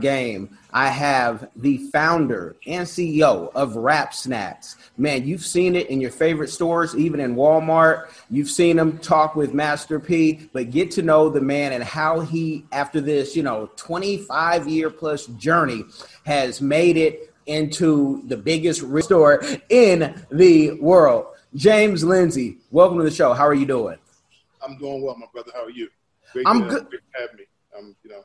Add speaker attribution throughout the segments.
Speaker 1: Game, I have the founder and CEO of Rap Snacks. Man, you've seen it in your favorite stores, even in Walmart. You've seen him talk with Master P, but get to know the man and how he, after this, you know, 25 year plus journey, has made it into the biggest store in the world. James Lindsey, welcome to the show. How are you doing?
Speaker 2: I'm doing well, my brother. How are you? Great
Speaker 1: I'm good.
Speaker 2: Have me. I'm, you know,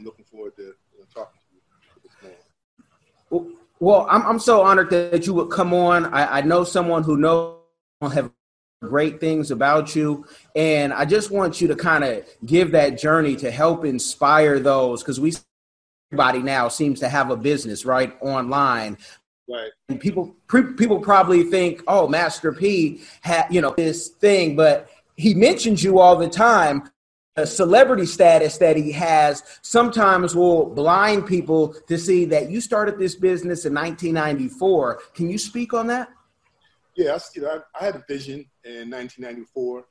Speaker 2: I'm looking forward to talking to you this morning.
Speaker 1: Well, I'm, I'm so honored that you would come on. I, I know someone who knows have great things about you, and I just want you to kind of give that journey to help inspire those because we everybody now seems to have a business right online.
Speaker 2: Right.
Speaker 1: And people pre- people probably think, oh, Master P had you know this thing, but he mentions you all the time. The celebrity status that he has sometimes will blind people to see that you started this business in 1994. Can you speak on that?
Speaker 2: Yeah, I, you know, I, I had a vision in 1994,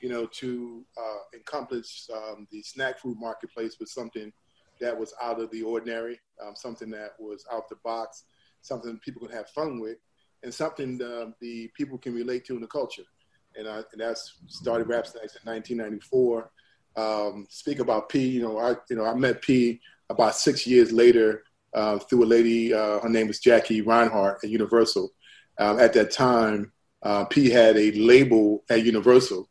Speaker 2: you know, to uh, accomplish um, the snack food marketplace with something that was out of the ordinary, um, something that was out the box, something people could have fun with, and something um, the people can relate to in the culture. And, I, and that's started Rap Snacks in 1994. Um, speak about P, you know, I you know I met P about six years later uh, through a lady. Uh, her name was Jackie Reinhardt at Universal. Um, at that time, uh, P had a label at Universal,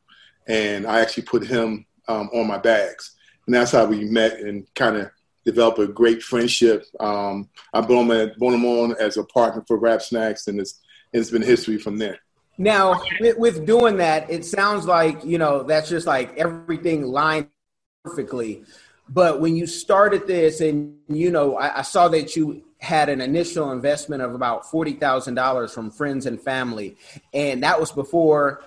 Speaker 2: and I actually put him um, on my bags, and that's how we met and kind of developed a great friendship. Um, I brought him, brought him on as a partner for Rap Snacks, and it's it's been history from there.
Speaker 1: Now, with, doing that, it sounds like you know that's just like everything lined perfectly. But when you started this, and you know, I, I saw that you had an initial investment of about forty thousand dollars from friends and family, and that was before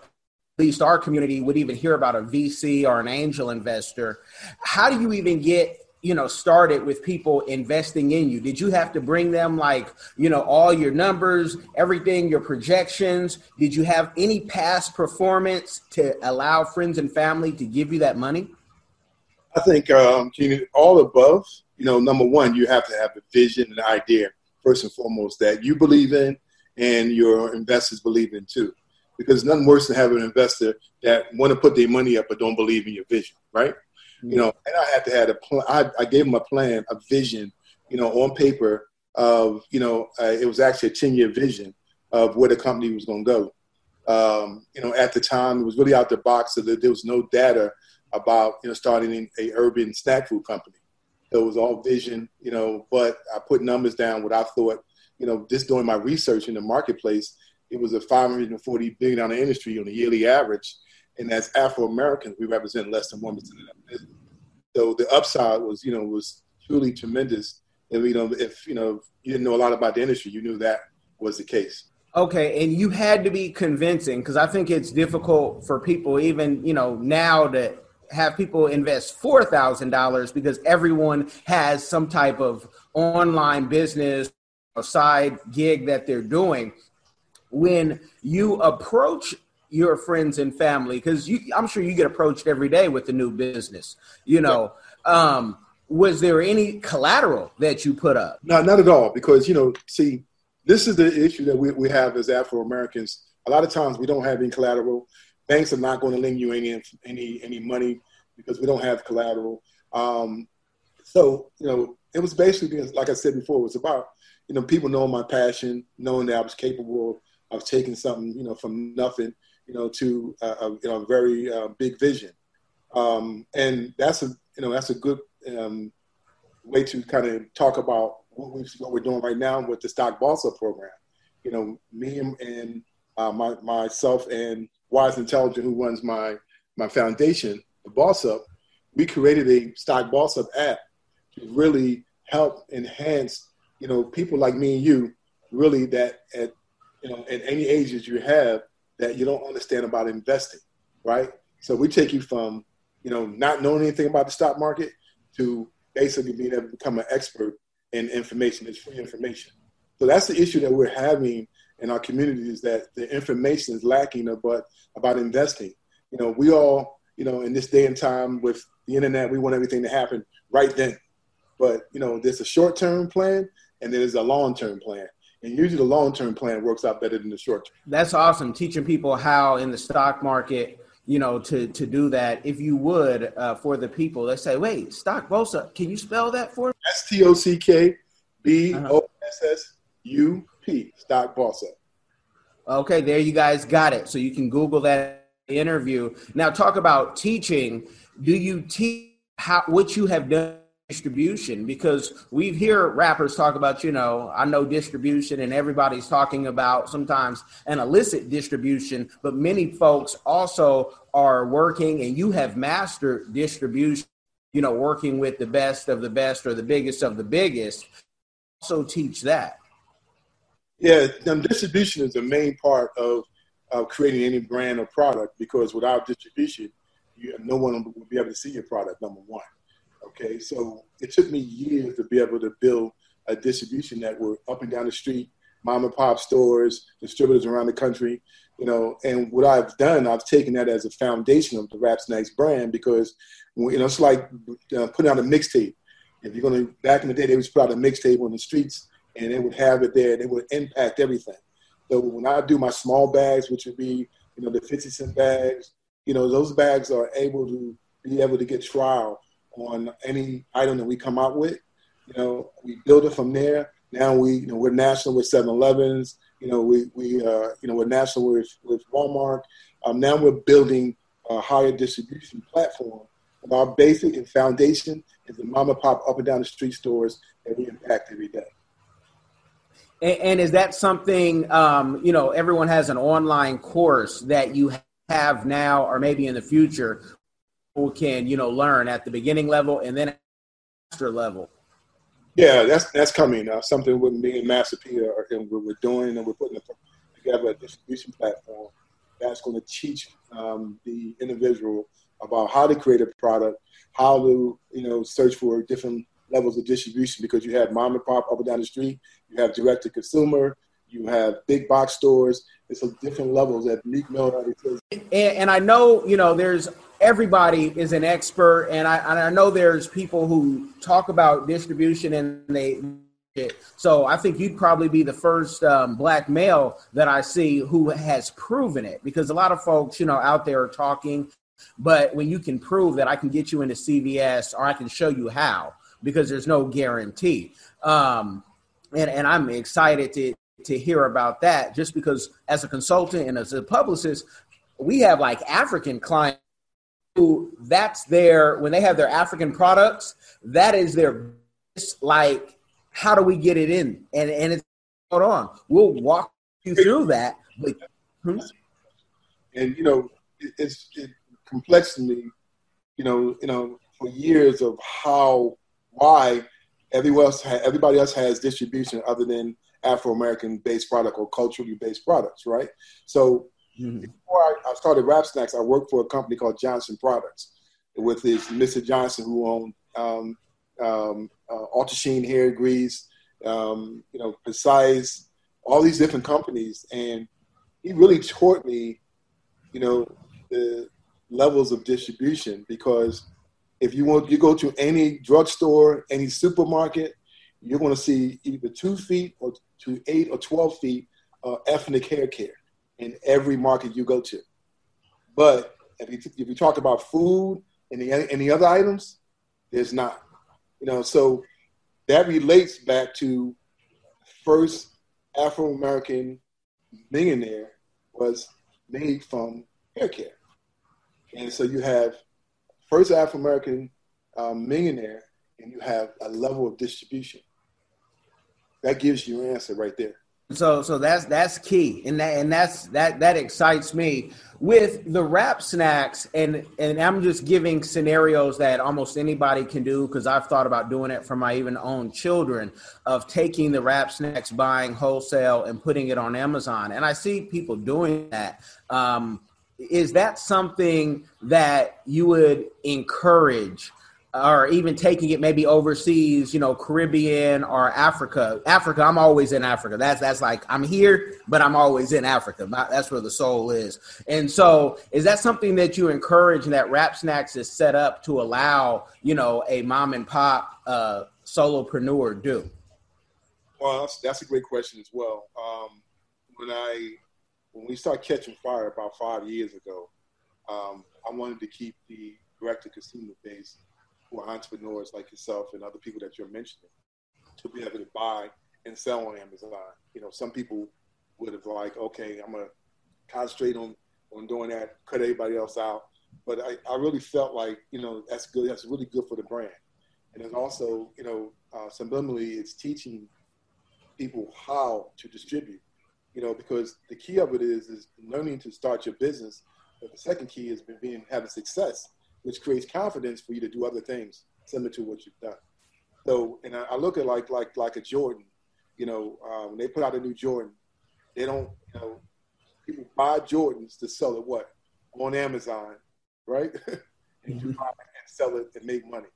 Speaker 1: at least our community would even hear about a VC or an angel investor. How do you even get you know started with people investing in you did you have to bring them like you know all your numbers everything your projections did you have any past performance to allow friends and family to give you that money
Speaker 2: I think um, all above. You know, number one, you have to have a vision and idea first and foremost that you believe in, and your investors believe in too. Because nothing worse than having an investor that want to put their money up but don't believe in your vision, right? You know, and I had to have a plan. I, I gave them a plan, a vision, you know, on paper of, you know, uh, it was actually a 10 year vision of where the company was going to go. Um, you know, at the time, it was really out the box so that there was no data about, you know, starting a urban snack food company. It was all vision, you know, but I put numbers down what I thought, you know, just doing my research in the marketplace, it was a 540 billion dollar industry on a yearly average. And as Afro Americans, we represent less than 1% of that. So the upside was, you know, was truly tremendous. And, you know, if, you know, you didn't know a lot about the industry, you knew that was the case.
Speaker 1: Okay, and you had to be convincing because I think it's difficult for people, even you know, now to have people invest four thousand dollars because everyone has some type of online business or side gig that they're doing. When you approach your friends and family, because I'm sure you get approached every day with a new business, you know. Um, was there any collateral that you put up?
Speaker 2: No, not at all. Because you know, see, this is the issue that we, we have as Afro Americans. A lot of times we don't have any collateral. Banks are not going to lend you any any any money because we don't have collateral. Um, so you know, it was basically like I said before, it was about you know people knowing my passion, knowing that I was capable of taking something you know from nothing you know to a, a you know a very uh, big vision. Um, and that's a you know that's a good um, way to kind of talk about what, we, what we're doing right now with the Stock Boss Up program. You know, me and, and uh, my, myself and Wise Intelligent, who runs my my foundation, the Boss Up, we created a Stock Boss Up app to really help enhance you know, people like me and you, really that at you know at any ages you have that you don't understand about investing, right? So we take you from you know not knowing anything about the stock market to basically being able to become an expert in information. It's free information. So that's the issue that we're having in our community is that the information is lacking about about investing. You know, we all, you know, in this day and time with the internet, we want everything to happen right then. But you know, there's a short term plan and there's a long term plan. And usually the long term plan works out better than the short term.
Speaker 1: That's awesome. Teaching people how in the stock market, you know, to to do that. If you would, uh, for the people, let's say, wait, stock Boss Up, can you spell that for me?
Speaker 2: S T O C K B O S S U P, Stock Boss Up.
Speaker 1: Okay, there you guys got it. So you can Google that interview. Now talk about teaching. Do you teach how what you have done distribution because we hear rappers talk about you know i know distribution and everybody's talking about sometimes an illicit distribution but many folks also are working and you have mastered distribution you know working with the best of the best or the biggest of the biggest. Also teach that.
Speaker 2: Yeah um, distribution is the main part of of creating any brand or product because without distribution you, no one will be able to see your product number one Okay, so it took me years to be able to build a distribution network up and down the street, mom and pop stores, distributors around the country, you know. And what I've done, I've taken that as a foundation of the Rap Snacks brand because, you know, it's like uh, putting out a mixtape. If you're gonna, back in the day, they would put out a mixtape on the streets, and they would have it there, and it would impact everything. So when I do my small bags, which would be, you know, the 50 cent bags, you know, those bags are able to be able to get trial on any item that we come out with. You know, we build it from there. Now we, you know, we're national with 7-Elevens. You know, we, we uh, you know, we're national with, with Walmart. Um, now we're building a higher distribution platform. Our basic and foundation is the mom and pop up and down the street stores that we impact every day.
Speaker 1: And, and is that something, um, you know, everyone has an online course that you have now or maybe in the future can you know learn at the beginning level and then master level.
Speaker 2: Yeah that's that's coming uh, something with me and master and we're, we're doing and we're putting together a distribution platform that's going to teach um, the individual about how to create a product how to you know search for different levels of distribution because you have mom and pop up and down the street you have direct to consumer you have big box stores it's a different levels that Meek Mill.
Speaker 1: And, and I know, you know, there's everybody is an expert, and I, and I know there's people who talk about distribution and they. So I think you'd probably be the first um, black male that I see who has proven it, because a lot of folks, you know, out there are talking, but when you can prove that I can get you into CVS or I can show you how, because there's no guarantee. Um, and, and I'm excited to to hear about that just because as a consultant and as a publicist, we have like African clients who that's their when they have their African products, that is their like how do we get it in? And and it's hold on. We'll walk you through that. But,
Speaker 2: hmm? And you know, it's it complex to me, you know, you know, for years of how why everyone else everybody else has distribution other than Afro American based product or culturally based products, right? So mm-hmm. before I, I, started Rap Snacks, I worked for a company called Johnson Products with this Mr. Johnson who owned um, um, uh, Ultra Sheen Hair Grease, um, you know, Precise, all these different companies, and he really taught me, you know, the levels of distribution because if you want you go to any drugstore, any supermarket, you're going to see either two feet or to eight or 12 feet uh, ethnic hair care in every market you go to. But if you, if you talk about food and the, any other items, there's not. You know, so that relates back to first Afro American millionaire was made from hair care. And so you have first Afro American um, millionaire, and you have a level of distribution that gives you your answer right there.
Speaker 1: So so that's that's key, and that and that's that that excites me with the rap snacks, and and I'm just giving scenarios that almost anybody can do because I've thought about doing it for my even own children of taking the rap snacks, buying wholesale, and putting it on Amazon, and I see people doing that. Um, is that something that you would encourage? Or even taking it maybe overseas, you know, Caribbean or Africa. Africa, I'm always in Africa. That's that's like I'm here, but I'm always in Africa. That's where the soul is. And so, is that something that you encourage that Rap Snacks is set up to allow, you know, a mom and pop uh, solopreneur do?
Speaker 2: Well, that's, that's a great question as well. Um, when I when we started catching fire about five years ago, um, I wanted to keep the direct to consumer base for entrepreneurs like yourself and other people that you're mentioning to be able to buy and sell on Amazon. You know, some people would have like, okay, I'm gonna concentrate on on doing that, cut everybody else out. But I, I really felt like, you know, that's good. That's really good for the brand. And then also, you know, uh, subliminally, it's teaching people how to distribute. You know, because the key of it is is learning to start your business. But the second key is being having success which creates confidence for you to do other things similar to what you've done. So, and I, I look at like like like a Jordan, you know, uh, when they put out a new Jordan, they don't, you know, people buy Jordans to sell it what on Amazon, right? and mm-hmm. buy and sell it and make money.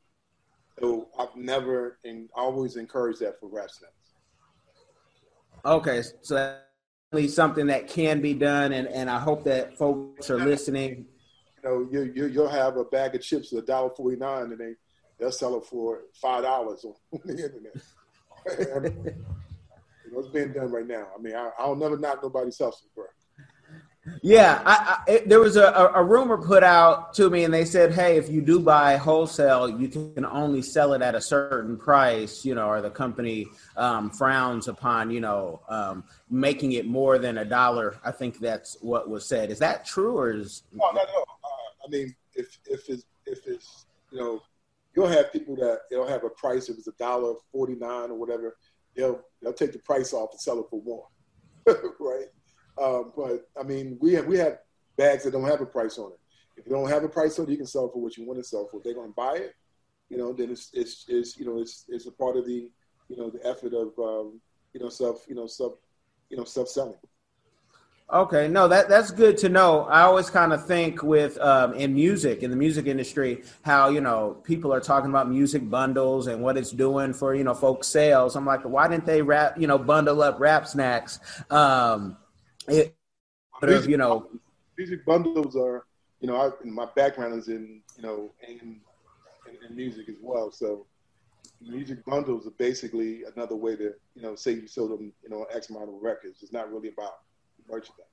Speaker 2: So I've never and I always encourage that for rap.
Speaker 1: Okay, so that's something that can be done, and, and I hope that folks are listening
Speaker 2: you know, you, you you'll have a bag of chips for a dollar forty nine, and they they'll sell it for five dollars on the internet. you know, it's being done right now. I mean, I, I'll never knock nobody's hustle, bro.
Speaker 1: Yeah, I, I, it, there was a, a, rumor put out to me, and they said, "Hey, if you do buy wholesale, you can only sell it at a certain price, you know, or the company um, frowns upon, you know, um, making it more than a dollar." I think that's what was said. Is that true, or is?
Speaker 2: No, no, no. I mean, if if it's if it's you know, you'll have people that they'll have a price if it's a dollar forty nine or whatever. They'll they'll take the price off and sell it for more, right? Um, but I mean, we have we have bags that don't have a price on it. If you don't have a price on it, you can sell it for what you want to sell for. If they're going to buy it, you know, then it's it's, it's you know it's it's a part of the you know the effort of um, you know self you know self you know self selling.
Speaker 1: Okay, no, that that's good to know. I always kind of think with um, in music in the music industry how you know people are talking about music bundles and what it's doing for you know folks sales. I'm like, why didn't they wrap you know bundle up rap snacks? Um, it, music, you know,
Speaker 2: music bundles are you know I, my background is in you know in, in, in music as well, so music bundles are basically another way to you know say you sold them you know X amount of records. It's not really about merchandise.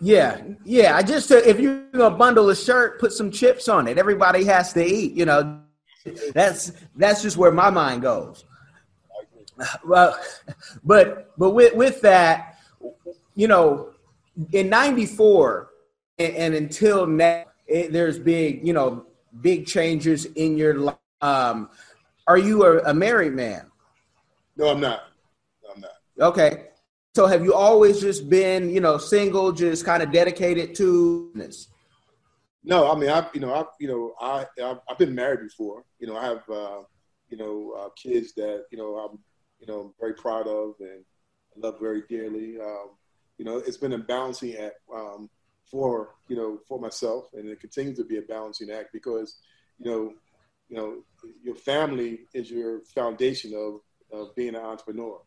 Speaker 1: Yeah, yeah. I just said if you're gonna bundle a shirt, put some chips on it. Everybody has to eat. You know, that's that's just where my mind goes. Well, but but with with that, you know, in '94 and, and, until now, it, there's big you know big changes in your life. Um, are you a, a married man?
Speaker 2: No, I'm not. No, I'm not.
Speaker 1: Okay. So have you always just been, you know, single, just kind of dedicated to this?
Speaker 2: No, I mean, I, you know, I, you know, I, I've been married before. You know, I have, uh, you know, uh, kids that, you know, I'm, you know, very proud of and love very dearly. Um, you know, it's been a balancing act um, for, you know, for myself, and it continues to be a balancing act because, you know, you know, your family is your foundation of, of being an entrepreneur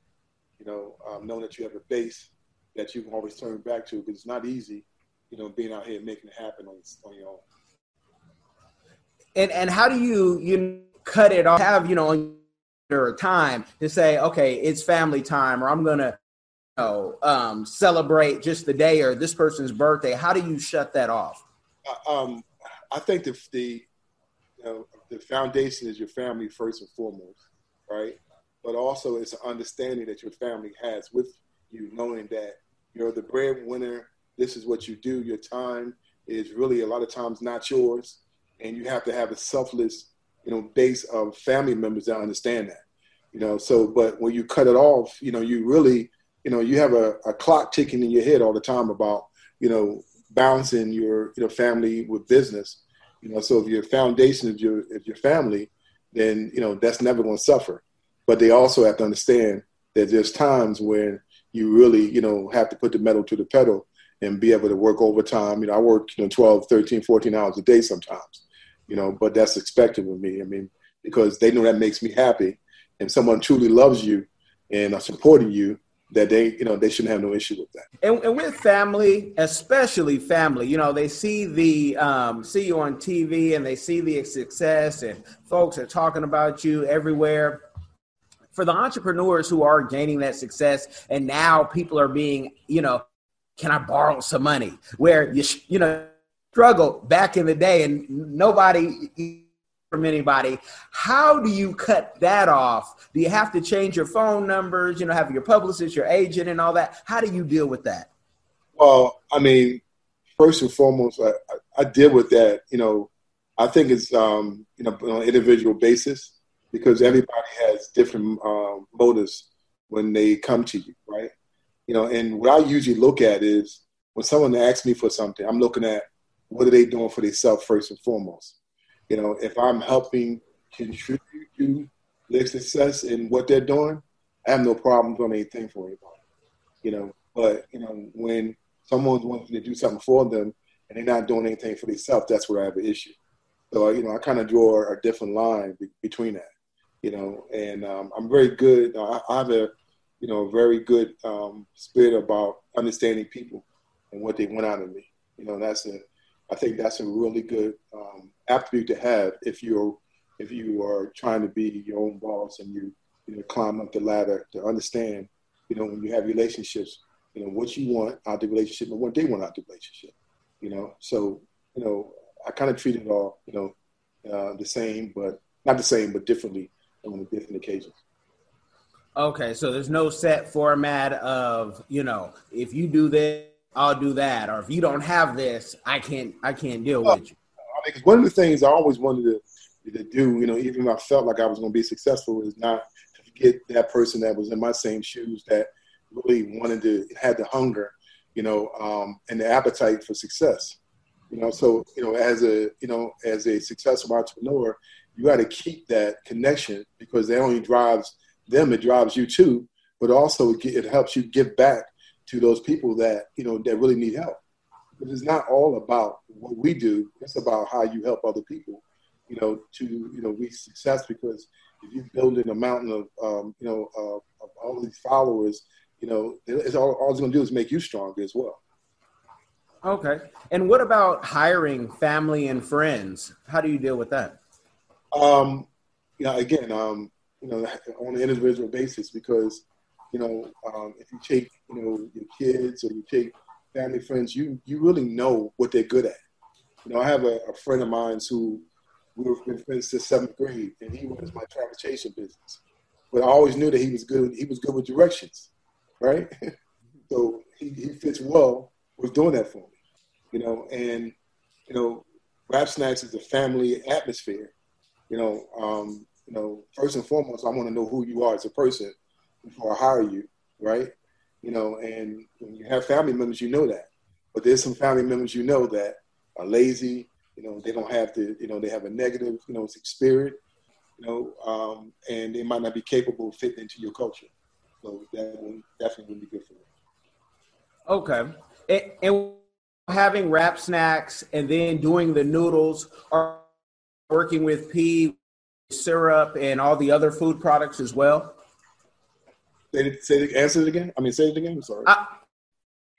Speaker 2: you know, um, knowing that you have a base that you can always turn back to because it's not easy, you know, being out here making it happen on, on your own.
Speaker 1: And and how do you you cut it off? Have you know your time to say, okay, it's family time, or I'm gonna you know, um, celebrate just the day or this person's birthday. How do you shut that off?
Speaker 2: Uh, um, I think the the you know, the foundation is your family first and foremost, right? But also it's an understanding that your family has with you, knowing that you're the breadwinner. This is what you do. Your time is really a lot of times not yours, and you have to have a selfless, you know, base of family members that understand that. You know, so but when you cut it off, you know, you really, you know, you have a, a clock ticking in your head all the time about, you know, balancing your you know family with business. You know, so if your foundation is your if your family, then you know that's never going to suffer. But they also have to understand that there's times when you really you know have to put the metal to the pedal and be able to work overtime. You know, I work you know 12, 13, 14 hours a day sometimes. You know, but that's expected of me. I mean, because they know that makes me happy. And someone truly loves you and are supporting you, that they you know they shouldn't have no issue with that
Speaker 1: and, and with family especially family you know they see the um, see you on tv and they see the success and folks are talking about you everywhere for the entrepreneurs who are gaining that success and now people are being you know can i borrow some money where you you know struggle back in the day and nobody from anybody. How do you cut that off? Do you have to change your phone numbers, you know, have your publicist, your agent, and all that? How do you deal with that?
Speaker 2: Well, I mean, first and foremost, I, I deal with that. You know, I think it's um, you know on an individual basis because everybody has different um, motives when they come to you, right? You know, and what I usually look at is when someone asks me for something, I'm looking at what are they doing for themselves first and foremost. You know, if I'm helping contribute to their success in what they're doing, I have no problem doing anything for anybody. You know, but you know, when someone wants to do something for them and they're not doing anything for themselves, that's where I have an issue. So you know, I kind of draw a different line be- between that. You know, and um, I'm very good. I, I have a you know, very good um, spirit about understanding people and what they want out of me. You know, that's a, I think that's a really good um, attribute to have if you're if you are trying to be your own boss and you you know climb up the ladder to understand you know when you have relationships you know what you want out of the relationship and what they want out of the relationship you know so you know I kind of treat it all you know uh, the same but not the same but differently on different occasions.
Speaker 1: Okay, so there's no set format of you know if you do this, I'll do that, or if you don't have this, I can't I can't deal with you
Speaker 2: because one of the things I always wanted to, to do, you know, even if I felt like I was going to be successful, is not to forget that person that was in my same shoes that really wanted to had the hunger, you know, um, and the appetite for success. You know, so you know, as a you know, as a successful entrepreneur, you got to keep that connection because that only drives them; it drives you too. But also, it helps you give back to those people that you know that really need help. Because it's not all about what we do. It's about how you help other people, you know, to you know reach success. Because if you're building a mountain of um, you know uh, of all these followers, you know, it's all, all it's going to do is make you stronger as well.
Speaker 1: Okay. And what about hiring family and friends? How do you deal with that?
Speaker 2: Um, you know, again, um, you know, on an individual basis, because you know, um, if you take you know your kids or you take family friends, you you really know what they're good at. You know, I have a, a friend of mine who we've been friends since seventh grade, and he runs my transportation business. But I always knew that he was good. He was good with directions, right? so he, he fits well with doing that for me. You know, and you know, Rap Snacks is a family atmosphere. You know, um, you know, first and foremost, I want to know who you are as a person before I hire you, right? you know, and when you have family members, you know that. But there's some family members you know that are lazy, you know, they don't have the, you know, they have a negative, you know, spirit, you know, um, and they might not be capable of fitting into your culture. So that one definitely would be good for them.
Speaker 1: Okay. And, and having Rap Snacks and then doing the noodles are working with pea syrup and all the other food products as well?
Speaker 2: Say it, say answer it again. I mean, say it again. I'm sorry. I,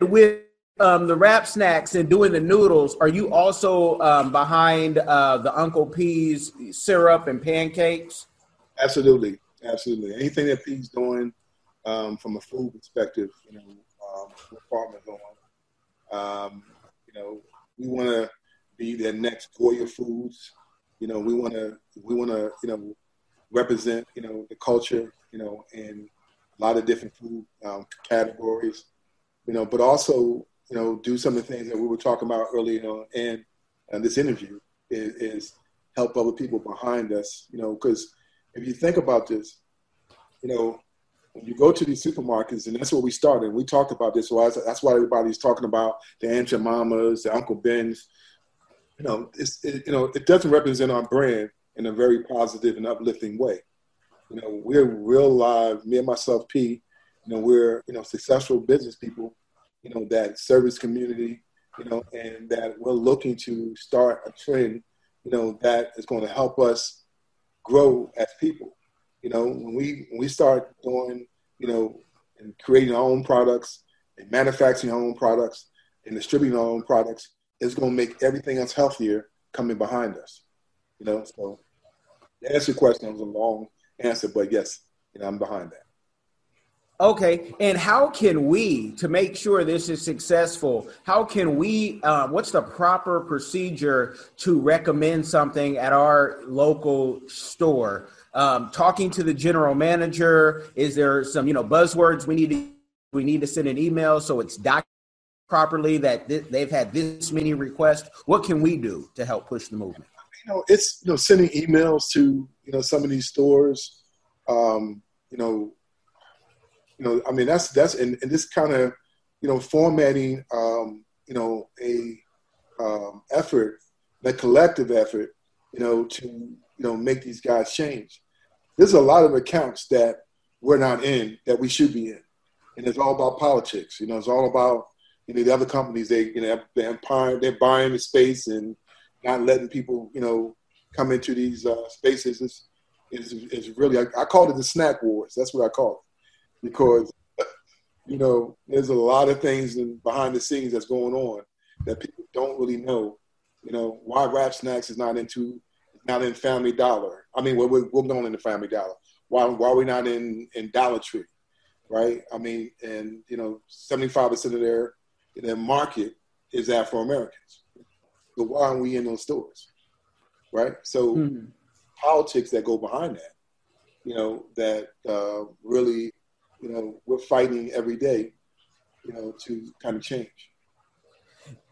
Speaker 1: with um, the Rap Snacks and doing the noodles, are you also um, behind uh, the Uncle P's syrup and pancakes?
Speaker 2: Absolutely, absolutely. Anything that P's doing um, from a food perspective, you know, um, on. Um, you know, we want to be the next Goya Foods. You know, we want to we want to you know represent you know the culture you know and a lot of different food um, categories, you know, but also, you know, do some of the things that we were talking about earlier on in, in this interview is, is, help other people behind us, you know, because if you think about this, you know, when you go to these supermarkets, and that's where we started. We talked about this. So that's why everybody's talking about the Aunt Mamas, the Uncle Ben's. You know, it's it, you know it doesn't represent our brand in a very positive and uplifting way. You know, we're real live. Me and myself, P. You know, we're you know successful business people. You know that service community. You know, and that we're looking to start a trend. You know that is going to help us grow as people. You know, when we when we start doing, you know, and creating our own products and manufacturing our own products and distributing our own products, it's going to make everything else healthier coming behind us. You know, so to answer your question, it was a long answer, but yes, you know, I'm behind that.
Speaker 1: Okay, and how can we, to make sure this is successful, how can we, uh, what's the proper procedure to recommend something at our local store? Um, talking to the general manager, is there some, you know, buzzwords we need to, we need to send an email so it's documented properly that th- they've had this many requests? What can we do to help push the movement?
Speaker 2: You know, it's, you know, sending emails to, you know, some of these stores, um, you know, you know, I mean, that's that's and, and this kind of, you know, formatting, um, you know, a um, effort, a collective effort, you know, to you know make these guys change. There's a lot of accounts that we're not in that we should be in, and it's all about politics. You know, it's all about you know the other companies they you know they're buying they're buying the space and not letting people you know come into these uh, spaces. Is is really I, I call it the snack wars. That's what I call it because you know there's a lot of things in, behind the scenes that's going on that people don't really know. You know why Rap Snacks is not into not in Family Dollar. I mean, we're, we're going into Family Dollar. Why why are we not in in Dollar Tree, right? I mean, and you know, 75 percent of their their market is Afro Americans. But why aren't we in those stores, right? So mm-hmm. politics that go behind that, you know, that uh, really you know, we're fighting every day, you know, to kind of change.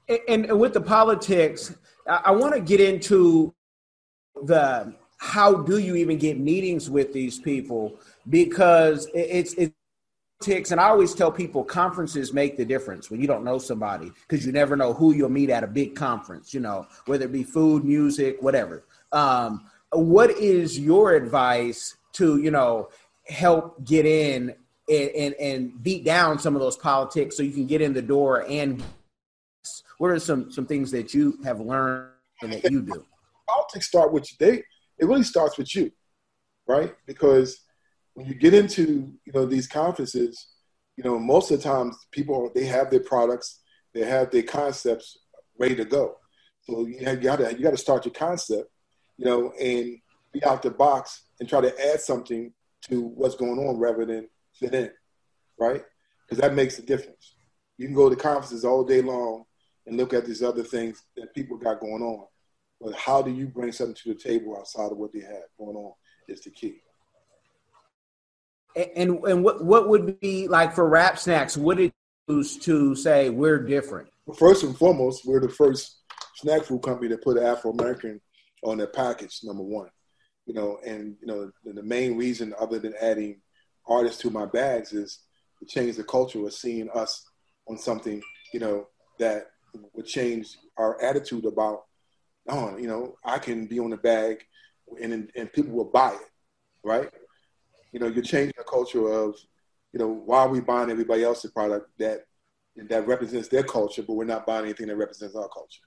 Speaker 1: And, and with the politics, I, I want to get into the how do you even get meetings with these people because it's it's and I always tell people conferences make the difference when you don't know somebody because you never know who you'll meet at a big conference, you know, whether it be food, music, whatever. Um, what is your advice to, you know, help get in and, and, and beat down some of those politics so you can get in the door and what are some some things that you have learned and that you do?
Speaker 2: Politics start with you. They it really starts with you right? Because when you get into you know these conferences you know most of the times people they have their products they have their concepts ready to go so you, you gotta you gotta start your concept you know and be out the box and try to add something to what's going on rather than fit in, right? Because that makes a difference. You can go to conferences all day long and look at these other things that people got going on. But how do you bring something to the table outside of what they have going on is the key.
Speaker 1: And and what what would be like for Rap Snacks? What it use to say we're different?
Speaker 2: Well, first and foremost, we're the first snack food company to put Afro American on their package. Number one, you know, and you know the main reason, other than adding artists to my bags is to change the culture of seeing us on something, you know, that would change our attitude about, oh, you know, I can be on the bag and, and people will buy it, right? You know, you're changing the culture of, you know, why are we buying everybody else's product that that represents their culture, but we're not buying anything that represents our culture.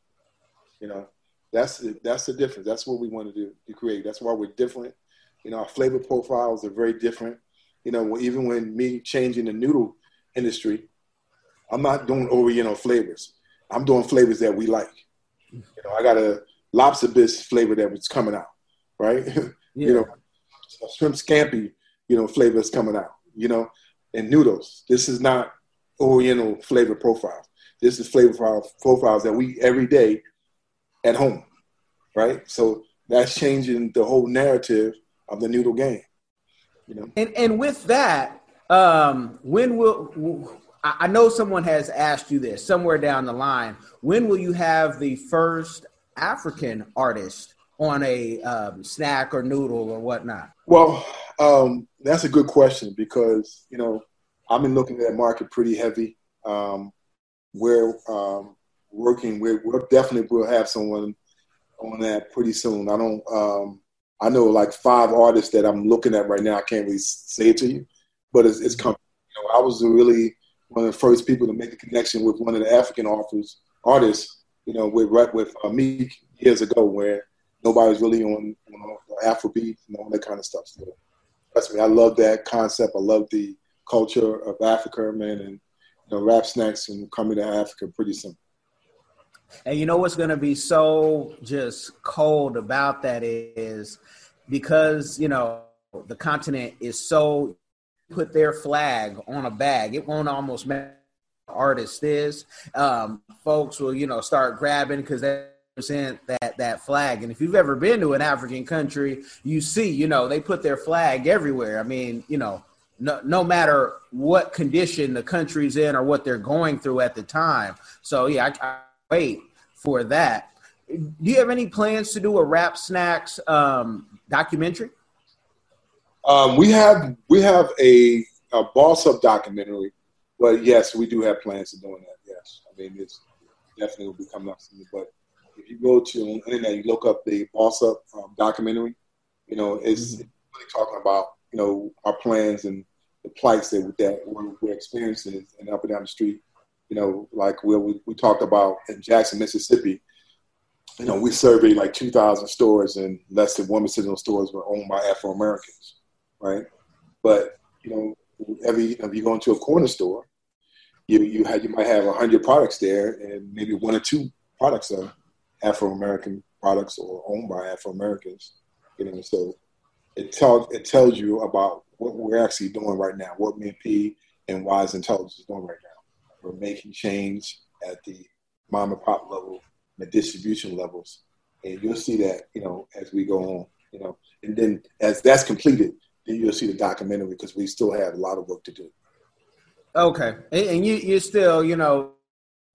Speaker 2: You know, that's the, that's the difference. That's what we want to do to create. That's why we're different. You know, our flavor profiles are very different you know, even when me changing the noodle industry, I'm not doing oriental flavors. I'm doing flavors that we like. You know, I got a lobster bisque flavor that was coming out, right? Yeah. you know, shrimp scampi, you know, flavors coming out, you know, and noodles. This is not oriental flavor profiles. This is flavor profiles that we every day at home, right? So that's changing the whole narrative of the noodle game.
Speaker 1: You know? And and with that, um, when will I know someone has asked you this somewhere down the line. When will you have the first African artist on a um, snack or noodle or whatnot?
Speaker 2: Well, um, that's a good question because you know I've been looking at that market pretty heavy. Um, we're um, working. We're, we're definitely will have someone on that pretty soon. I don't. Um, I know like five artists that I'm looking at right now. I can't really say it to you, but it's, it's coming. You know, I was really one of the first people to make a connection with one of the African authors, artists. You know, with with uh, Meek years ago, where nobody was really on, Afrobeat and all that kind of stuff. So, trust me, I love that concept. I love the culture of Africa, man, and you know, rap snacks and coming to Africa pretty simple.
Speaker 1: And you know what's going to be so just cold about that is because, you know, the continent is so put their flag on a bag, it won't almost matter artist is. Um, folks will, you know, start grabbing because they that that flag. And if you've ever been to an African country, you see, you know, they put their flag everywhere. I mean, you know, no, no matter what condition the country's in or what they're going through at the time. So yeah, I, I wait for that. Do you have any plans to do a rap snacks um, documentary?
Speaker 2: Um, we have we have a, a boss up documentary, but yes, we do have plans to doing that. Yes, I mean it's definitely will be coming up soon. But if you go to the internet, you look up the boss up um, documentary. You know, it's mm-hmm. really talking about you know our plans and the plights that that we're, we're experiencing and up and down the street you know, like we, we talked about in Jackson, Mississippi, you know, we surveyed like 2,000 stores and less than 1% of those stores were owned by Afro Americans, right? But, you know, every, you know, if you go into a corner store, you, you, had, you might have 100 products there and maybe one or two products are Afro American products or owned by Afro Americans, you know, so it, tells it tells you about what we're actually doing right now, what and and Wise Intelligence is doing right now we're making change at the mom and pop level, the distribution levels, and you'll see that you know as we go on, you know, and then as that's completed, then you'll see the documentary because we still have a lot of work to do.
Speaker 1: Okay, and you you're still you know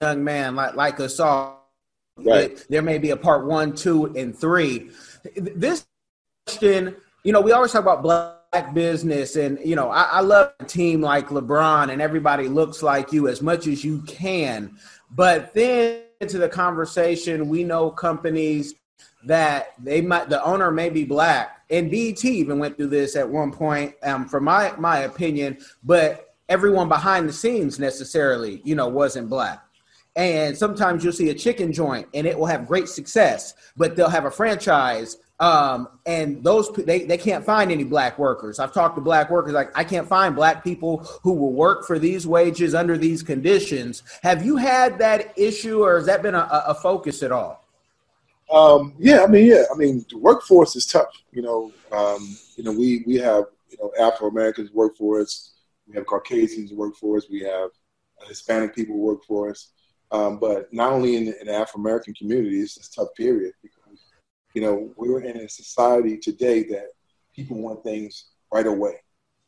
Speaker 1: young man like like us all. Right. There may be a part one, two, and three. This question, you know, we always talk about black business and you know I, I, love a team like lebron and everybody looks like you as much as you can but then into the conversation we know companies that they might the owner may be black and BET even went through this at one point um, from my my opinion but everyone behind the scenes necessarily you know wasn't black and sometimes you'll see a chicken joint and it will have great success but they'll have a franchise um, and those they, they can't find any black workers. I've talked to black workers like I can't find black people who will work for these wages under these conditions. Have you had that issue, or has that been a, a focus at all?
Speaker 2: Um, yeah, I mean, yeah, I mean, the workforce is tough. You know, um, you know, we we have you know Afro Americans work for us, we have Caucasians work for us, we have Hispanic people work for us. Um, but not only in the, in the Afro American community, it's a tough period because you know, we're in a society today that people want things right away,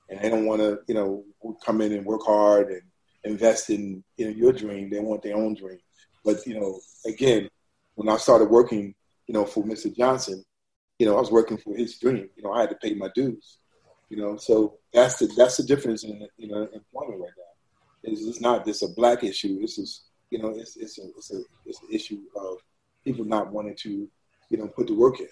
Speaker 2: and they don't want to, you know, come in and work hard and invest in you know your dream. They want their own dream. But you know, again, when I started working, you know, for Mr. Johnson, you know, I was working for his dream. You know, I had to pay my dues. You know, so that's the that's the difference in you know employment right now. It's, it's not just a black issue. This is you know it's it's a it's a it's an issue of people not wanting to you know, put the work in.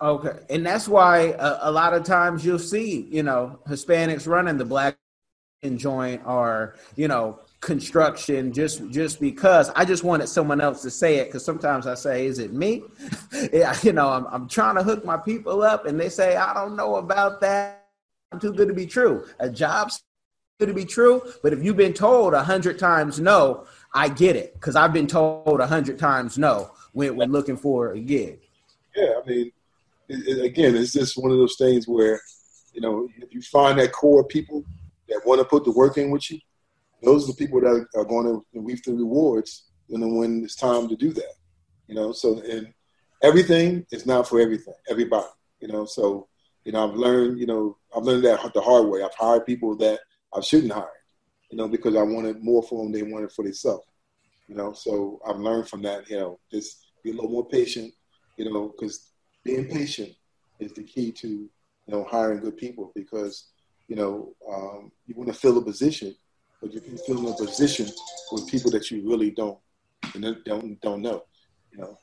Speaker 1: Okay, and that's why a, a lot of times you'll see, you know, Hispanics running the black joint or you know construction just just because. I just wanted someone else to say it because sometimes i say is it me? Yeah, you know I'm, I'm trying to hook my people up and they say i don't know about that. I'm too good to be true. A job's to be true but if you've been told a hundred times no i get it because i've been told a hundred times no when, when looking for a gig.
Speaker 2: Yeah, I mean, it, it, again, it's just one of those things where, you know, if you find that core people that want to put the work in with you, those are the people that are going to reap the rewards know, when it's time to do that. You know, so and everything is not for everything, everybody. You know, so you know, I've learned, you know, I've learned that the hard way. I've hired people that I shouldn't hire, you know, because I wanted more for them, they wanted for themselves. You know, so I've learned from that. You know, just be a little more patient. You know, because being patient is the key to you know hiring good people because you know um, you want to fill a position, but you can fill a position with people that you really don't and don't don't know. You know,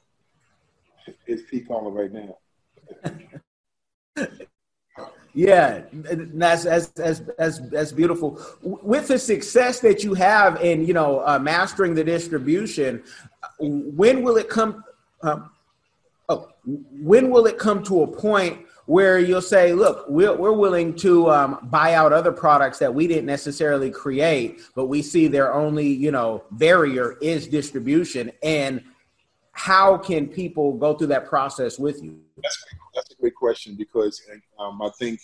Speaker 2: it's P calling right now.
Speaker 1: Yeah, that's that's that's that's that's beautiful. With the success that you have in you know uh, mastering the distribution, when will it come? Um, oh, when will it come to a point where you'll say, "Look, we're we're willing to um, buy out other products that we didn't necessarily create, but we see their only you know barrier is distribution." And how can people go through that process with you?
Speaker 2: That's that's a great question because um, I think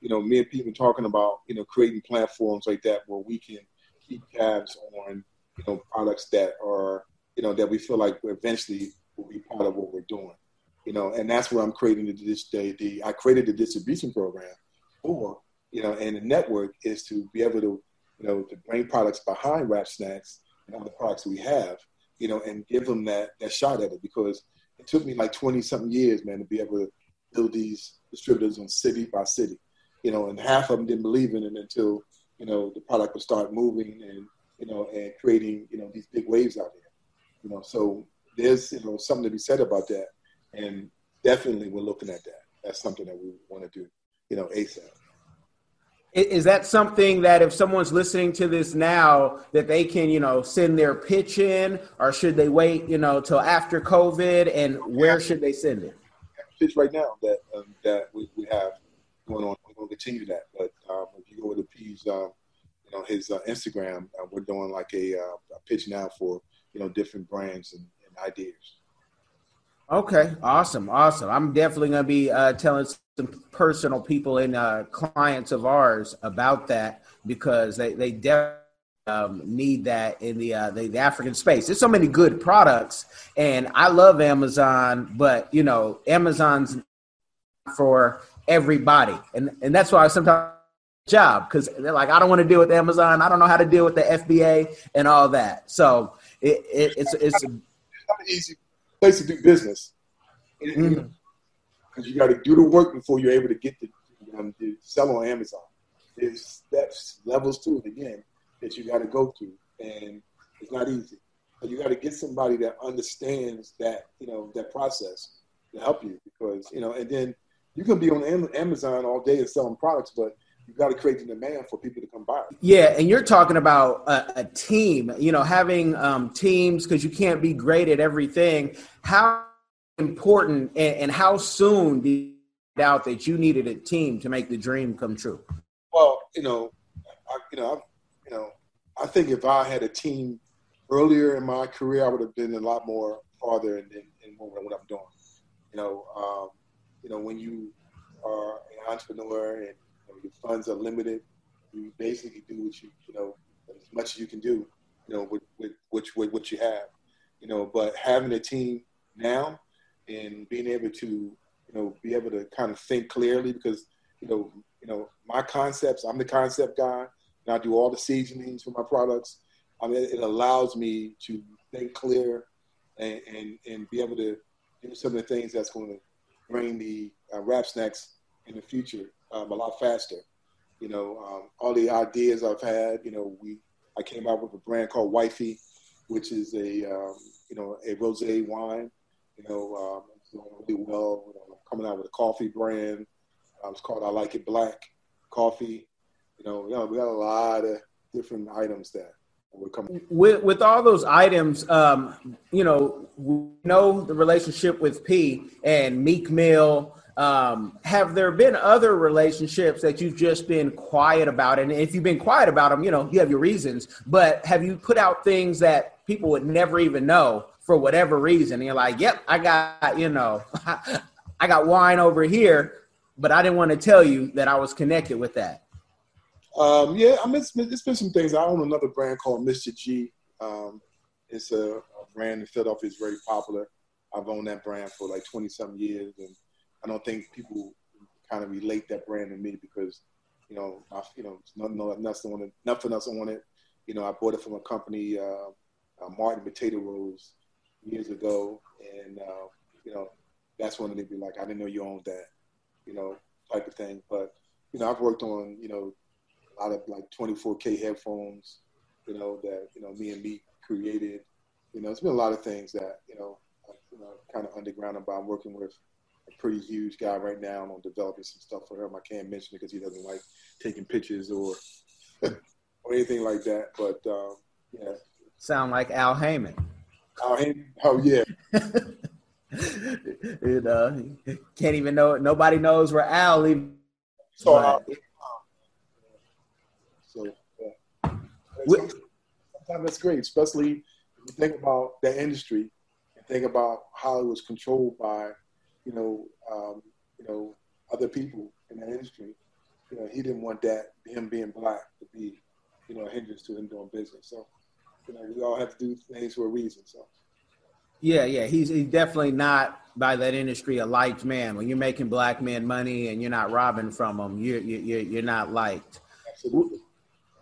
Speaker 2: you know me and Pete talking about you know creating platforms like that where we can keep tabs on you know products that are you know that we feel like eventually will be part of what we're doing. You know, and that's where I'm creating the, the, the I created the distribution program for you know, and the network is to be able to you know to bring products behind Rap Snacks and other products we have, you know, and give them that that shot at it because it took me like 20 something years, man, to be able to build these distributors on city by city. You know, and half of them didn't believe in it until, you know, the product would start moving and, you know, and creating, you know, these big waves out there. You know, so there's, you know, something to be said about that. And definitely we're looking at that. That's something that we want to do, you know, ASAP.
Speaker 1: Is that something that if someone's listening to this now that they can, you know, send their pitch in or should they wait, you know, till after COVID and where should they send it?
Speaker 2: Pitch right now that um, that we, we have going on. We're going to continue that. But um, if you go to P's, um, you know, his uh, Instagram, uh, we're doing like a, uh, a, pitch now for you know different brands and, and ideas.
Speaker 1: Okay, awesome, awesome. I'm definitely going to be uh, telling some personal people and uh, clients of ours about that because they they definitely um, need that in the, uh, the, the African space. There's so many good products, and I love Amazon, but you know, Amazon's for everybody, and and that's why I sometimes job because they're like, I don't want to deal with Amazon. I don't know how to deal with the FBA and all that. So it, it, it's it's,
Speaker 2: an easy place to do business because mm-hmm. you got to do the work before you're able to get to, um, to sell on Amazon. There's steps, levels to it. Again, that you got to go through, and it's not easy. But you got to get somebody that understands that you know that process to help you because you know, and then you can be on Amazon all day and selling products, but you got to create the demand for people to come by.
Speaker 1: Yeah, and you're talking about a, a team. You know, having um, teams because you can't be great at everything. How important and, and how soon did you out that you needed a team to make the dream come true?
Speaker 2: Well, you know, I, you know, I've you know, I think if I had a team earlier in my career, I would have been a lot more farther in, in, in what I'm doing. You know, um, you know, when you are an entrepreneur and you know, your funds are limited, you basically do what you, you know, as much as you can do, you know, with, with, with, with what you have. You know, but having a team now and being able to, you know, be able to kind of think clearly because, you know, you know, my concepts, I'm the concept guy and I do all the seasonings for my products. I mean, it allows me to think clear and, and, and be able to do some of the things that's going to bring the uh, rap snacks in the future um, a lot faster. You know, um, all the ideas I've had, you know, we I came out with a brand called Wifey, which is a um, you know a rosé wine. You know, um, doing really well. You know, coming out with a coffee brand. Um, it's called I Like It Black Coffee. You know, you know, we got a lot of different items that we're coming.
Speaker 1: With with all those items, um, you know, we know the relationship with P and Meek Mill. Um, have there been other relationships that you've just been quiet about? And if you've been quiet about them, you know, you have your reasons. But have you put out things that people would never even know for whatever reason? And you're like, "Yep, I got you know, I got wine over here," but I didn't want to tell you that I was connected with that.
Speaker 2: Um, yeah, I mean, it's been, it's been, some things. I own another brand called Mr. G. Um, it's a, a, brand in Philadelphia. It's very popular. I've owned that brand for like 20 some years, and I don't think people kind of relate that brand to me because, you know, I, you know, nothing, nothing, on it, nothing else on it. You know, I bought it from a company, uh, uh, Martin Potato Rolls, years ago, and uh, you know, that's when they'd be like, I didn't know you owned that, you know, type of thing. But you know, I've worked on you know a lot of like 24k headphones, you know, that you know me and me created. You know, it's been a lot of things that you know, you know, kind of underground about. I'm working with a pretty huge guy right now on developing some stuff for him. I can't mention it because he doesn't like taking pictures or or anything like that. But um, yeah,
Speaker 1: sound like Al Haymon.
Speaker 2: Al Haymon. Oh yeah.
Speaker 1: you know, can't even know. Nobody knows where Al even.
Speaker 2: So, uh, so yeah. sometimes that's great, especially if you think about that industry and think about how it was controlled by, you know, um, you know, other people in that industry. You know, he didn't want that him being black to be, you know, a hindrance to him doing business. So, you know, we all have to do things for a reason. So.
Speaker 1: Yeah, yeah, he's, he's definitely not by that industry a liked man. When you're making black men money and you're not robbing from them, you're you're you're not liked.
Speaker 2: Absolutely.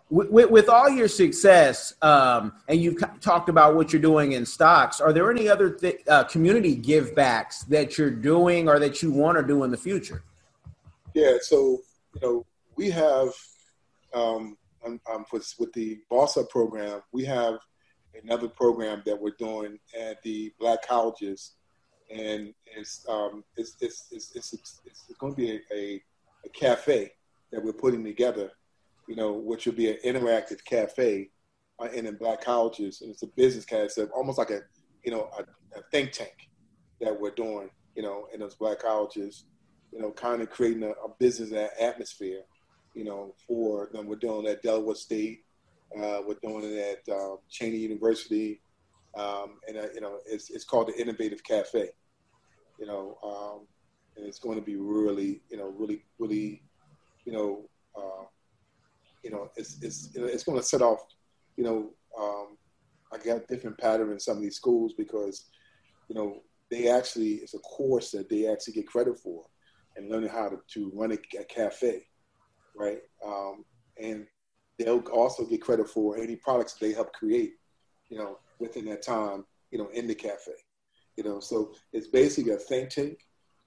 Speaker 1: With, with all your success, um, and you've talked about what you're doing in stocks, are there any other th- uh, community givebacks that you're doing or that you want to do in the future?
Speaker 2: Yeah, so you know we have um, with, with the Up program, we have another program that we're doing at the black colleges, and it's um, it's, it's, it's, it's, it's, going to be a, a, a, cafe that we're putting together, you know, which will be an interactive cafe uh, in, in black colleges, and it's a business cafe, almost like a you know a, a think tank that we're doing, you know, in those black colleges, you know, kind of creating a, a business atmosphere, you know, for them. We're doing at Delaware State uh, we're doing it at um, Cheyney University, um, and uh, you know it's it's called the Innovative Cafe. You know, um, and it's going to be really, you know, really, really, you know, uh, you know, it's it's it's going to set off, you know, um, I got a different pattern in some of these schools because, you know, they actually it's a course that they actually get credit for, and learning how to, to run a, a cafe, right? Um, and they'll also get credit for any products they help create, you know, within that time, you know, in the cafe. You know, so it's basically a think tank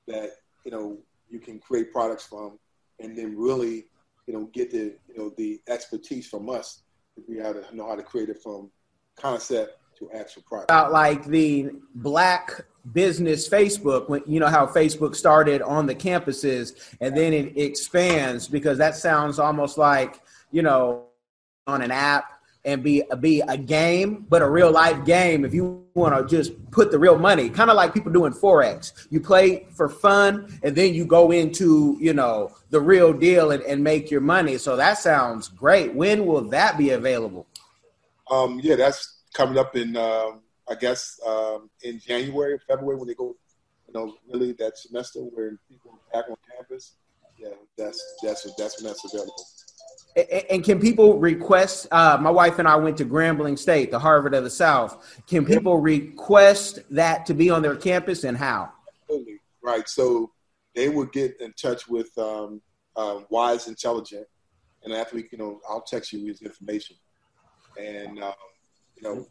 Speaker 2: that, you know, you can create products from and then really, you know, get the, you know, the expertise from us to be able to know how to create it from concept to actual product.
Speaker 1: About like the black business Facebook, when you know how Facebook started on the campuses and then it expands because that sounds almost like you know, on an app and be be a game, but a real life game. If you want to just put the real money, kind of like people doing forex, you play for fun and then you go into you know the real deal and, and make your money. So that sounds great. When will that be available?
Speaker 2: Um, yeah, that's coming up in um, I guess um, in January, February when they go, you know, really that semester where people are back on campus. Yeah, that's that's that's when that's available.
Speaker 1: And can people request? Uh, my wife and I went to Grambling State, the Harvard of the South. Can people request that to be on their campus, and how?
Speaker 2: Absolutely right. So they would get in touch with um, uh, Wise Intelligent, and after we, you know, I'll text you his information, and um, you know,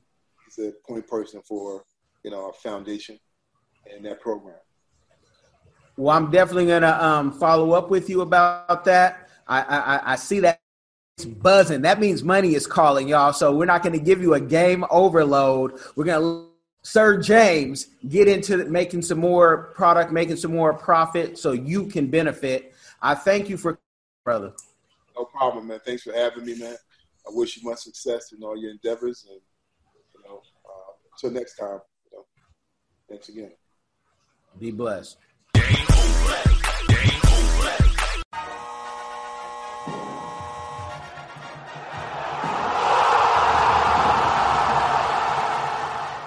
Speaker 2: he's a point person for you know our foundation and that program.
Speaker 1: Well, I'm definitely gonna um, follow up with you about that. I, I, I see that buzzing. That means money is calling, y'all. So we're not going to give you a game overload. We're going to Sir James get into making some more product, making some more profit, so you can benefit. I thank you for, brother.
Speaker 2: No problem, man. Thanks for having me, man. I wish you much success in all your endeavors, and you know, uh, until next time. You know, thanks again.
Speaker 1: Be blessed.